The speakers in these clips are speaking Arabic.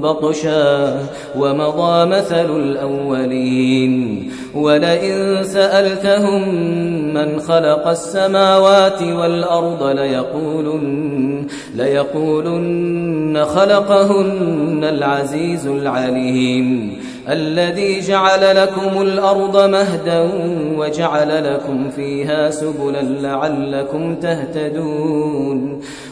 بطشا ومضى مثل الأولين. ولئن سألتهم من خلق السماوات والأرض ليقولن, ليقولن خلقهن العزيز العليم. الذي جعل لكم الأرض مهدا وجعل لكم فيها سبلا لعلكم تهتدون.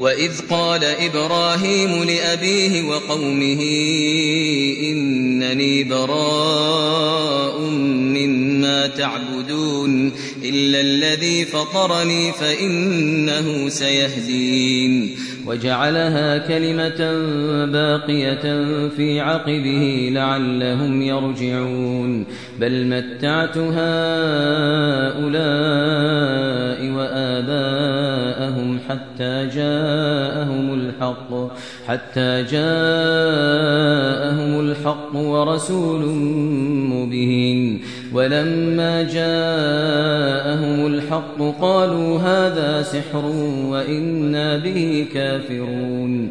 وإذ قال إبراهيم لأبيه وقومه إنني براء مما تعبدون إلا الذي فطرني فإنه سيهدين وجعلها كلمة باقية في عقبه لعلهم يرجعون. بل متعت هؤلاء وآباءهم حتى جاءهم الحق حتى جاءهم الحق ورسول مبين. ولما جاءهم الحق قالوا هذا سحر وإنا به كافرون.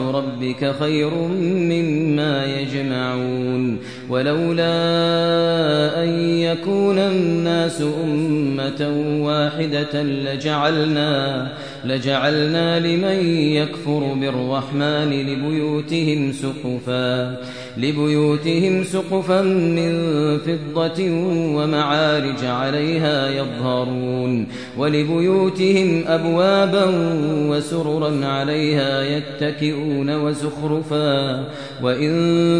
ربك خير مما يجمعون. ولولا أن يكون الناس أمة واحدة لجعلنا لجعلنا لمن يكفر بالرحمن لبيوتهم سقفا. لبيوتهم سقفا من فضة ومعارج عليها يظهرون ولبيوتهم أبوابا وسررا عليها يتكئون وزخرفا وإن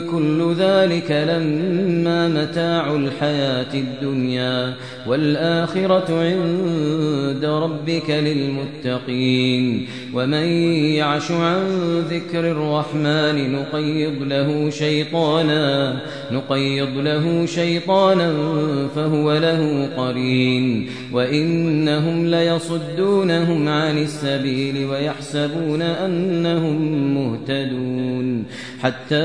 كل ذلك لما متاع الحياة الدنيا والآخرة عند ربك للمتقين. ومن يعش عن ذكر الرحمن نقيض له شيطانا نقيض له شيطانا فهو له قرين. وإنهم ليصدونهم عن السبيل ويحسبون أنهم مهتدون. حتى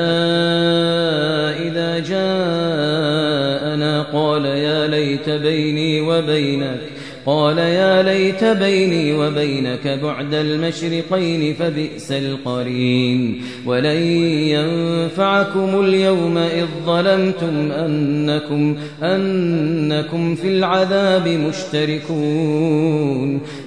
إذا جاءنا قال يا ليت بيني وبينك قال يا ليت بيني وبينك بعد المشرقين فبئس القرين ولن ينفعكم اليوم إذ ظلمتم أنكم, أنكم في العذاب مشتركون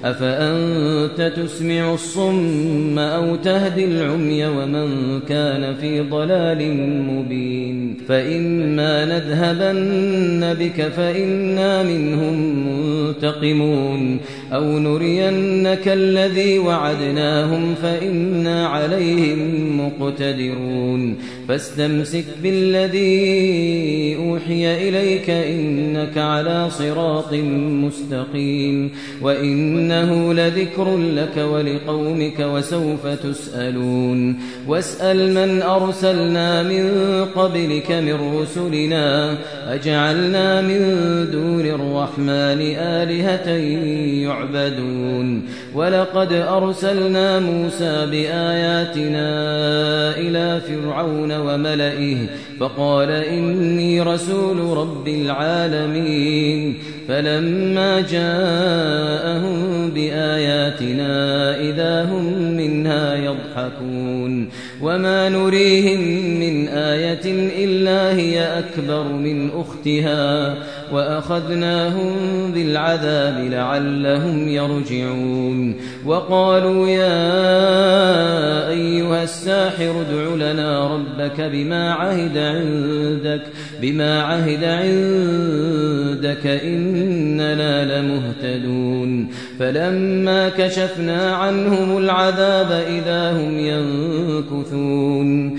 أفأنت تسمع الصم أو تهدي العمي ومن كان في ضلال مبين فإما نذهبن بك فإنا منهم منتقمون منتقمون أو نرينك الذي وعدناهم فإنا عليهم مقتدرون فاستمسك بالذي أوحي إليك إنك على صراط مستقيم وإنه لذكر لك ولقومك وسوف تسألون واسأل من أرسلنا من قبلك من رسلنا أجعلنا من دون الرحمن آلهة يعبدون ولقد أرسلنا موسى بآياتنا إلى فرعون وملئه فقال إني رسول رب العالمين فلما جاءهم بآياتنا إذا هم منها يضحكون وما نريهم من آية إلا هي أكبر من أختها وأخذناهم بالعذاب لعلهم يرجعون. وقالوا يا أيها الساحر ادع لنا ربك بما عهد عندك بما عهد عندك إننا لمهتدون. فلما كشفنا عنهم العذاب إذا هم ينكثون.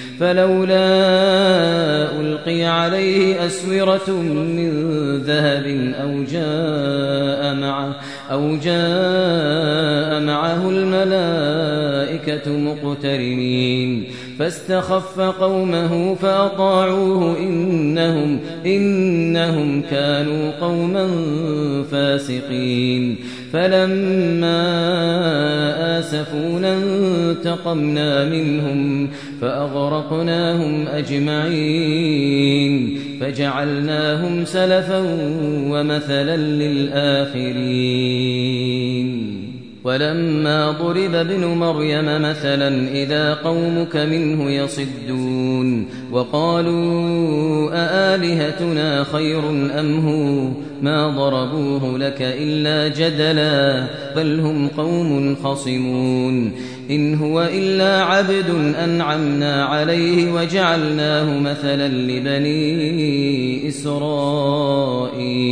فلولا ألقي عليه أسورة من ذهب أو جاء معه أو جاء معه الملائكة مقترنين. فاستخف قومه فأطاعوه إنهم إنهم كانوا قوما فاسقين. فلما آسفونا انتقمنا منهم فأغرقناهم أجمعين. فجعلناهم سلفا ومثلا للآخرين. ولما ضرب ابن مريم مثلا إذا قومك منه يصدون وقالوا أآلهتنا خير أم هو؟ ما ضربوه لك إلا جدلا بل هم قوم خصمون إن هو إلا عبد أنعمنا عليه وجعلناه مثلا لبني إسرائيل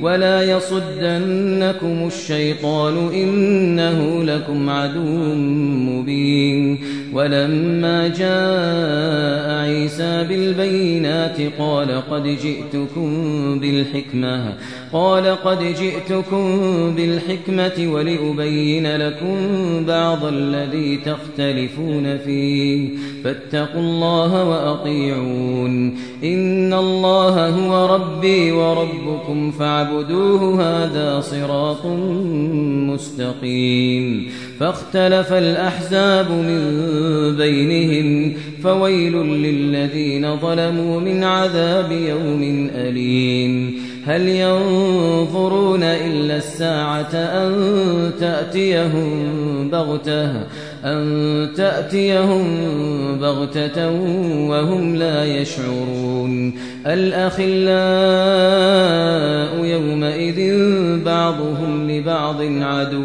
ولا يصدنكم الشيطان إنه لكم عدو مبين ولما جاء عيسى بالبينات قال قد جئتكم بالحكمة قال قد جئتكم بالحكمة ولأبين لكم بعض الذي تختلفون فيه فاتقوا الله وأطيعون. إن الله هو ربي وربكم فاعبدوه هذا صراط مستقيم. فاختلف الأحزاب من بينهم فويل للذين ظلموا من عذاب يوم أليم. هل ينظرون إلا الساعة أن تأتيهم بغتة؟ أن تأتيهم بغتة وهم لا يشعرون الأخلاء يومئذ بعضهم لبعض عدو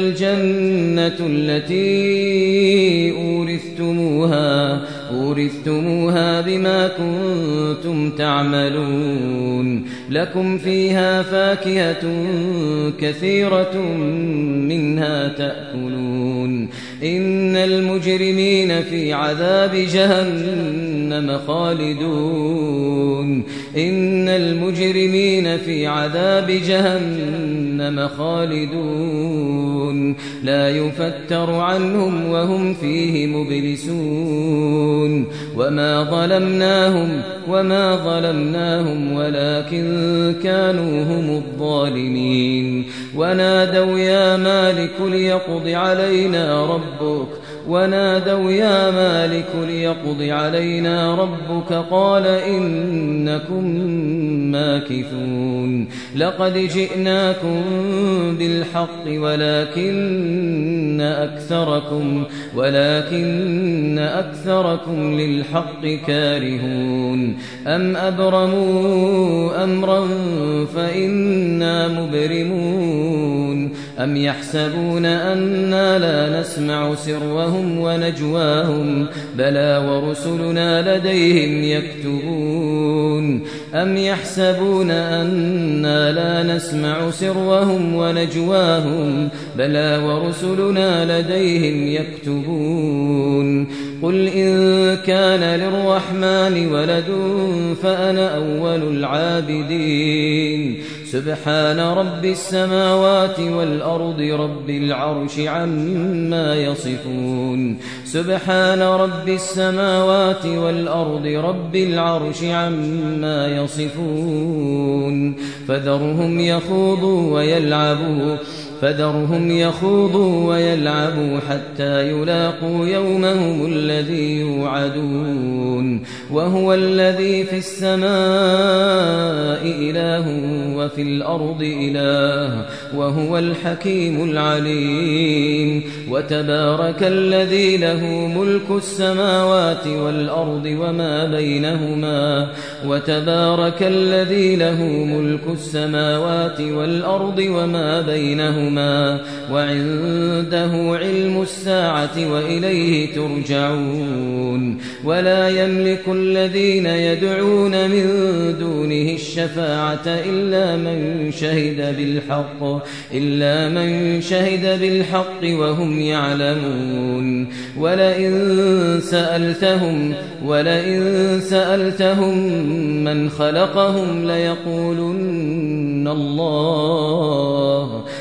الجنة التي أورثتموها أورثتموها بما كنتم تعملون. لكم فيها فاكهة كثيرة منها تأكلون. إن المجرمين في عذاب جهنم خالدون. إن المجرمين في عذاب جهنم خالدون. لا يفتر عنهم وهم فيه مبلسون. وما ظلمناهم وما ظلمناهم ولكن كانوا هم الظالمين. ونادوا يا مالك ليقض علينا ربك. ونادوا يا مالك ليقض علينا ربك قال إنكم ماكثون لقد جئناكم بالحق ولكن أكثركم ولكن أكثركم للحق كارهون أم أبرموا أمرا فإنا مبرمون أم يحسبون أنا لا نسمع سرهم ونجواهم بلى ورسلنا لديهم يكتبون أم يحسبون أنا لا نسمع سرهم ونجواهم بلى ورسلنا لديهم يكتبون قل إن كان للرحمن ولد فأنا أول العابدين سبحان رب السماوات والأرض رب العرش عما يصفون. سبحان رب السماوات والأرض رب العرش عما يصفون. فذرهم يخوضوا ويلعبوا. فذرهم يخوضوا ويلعبوا حتى يلاقوا يومهم الذي يوعدون وهو الذي في السماء إله وفي الأرض إله وهو الحكيم العليم وتبارك الذي له ملك السماوات والأرض وما بينهما وتبارك الذي له ملك السماوات والأرض وما بينهما وعنده علم الساعة وإليه ترجعون ولا يملك الذين يدعون من دونه الشفاعة إلا من شهد بالحق إلا من شهد بالحق وهم يعلمون. ولئن سألتهم ولئن سألتهم من خلقهم ليقولن الله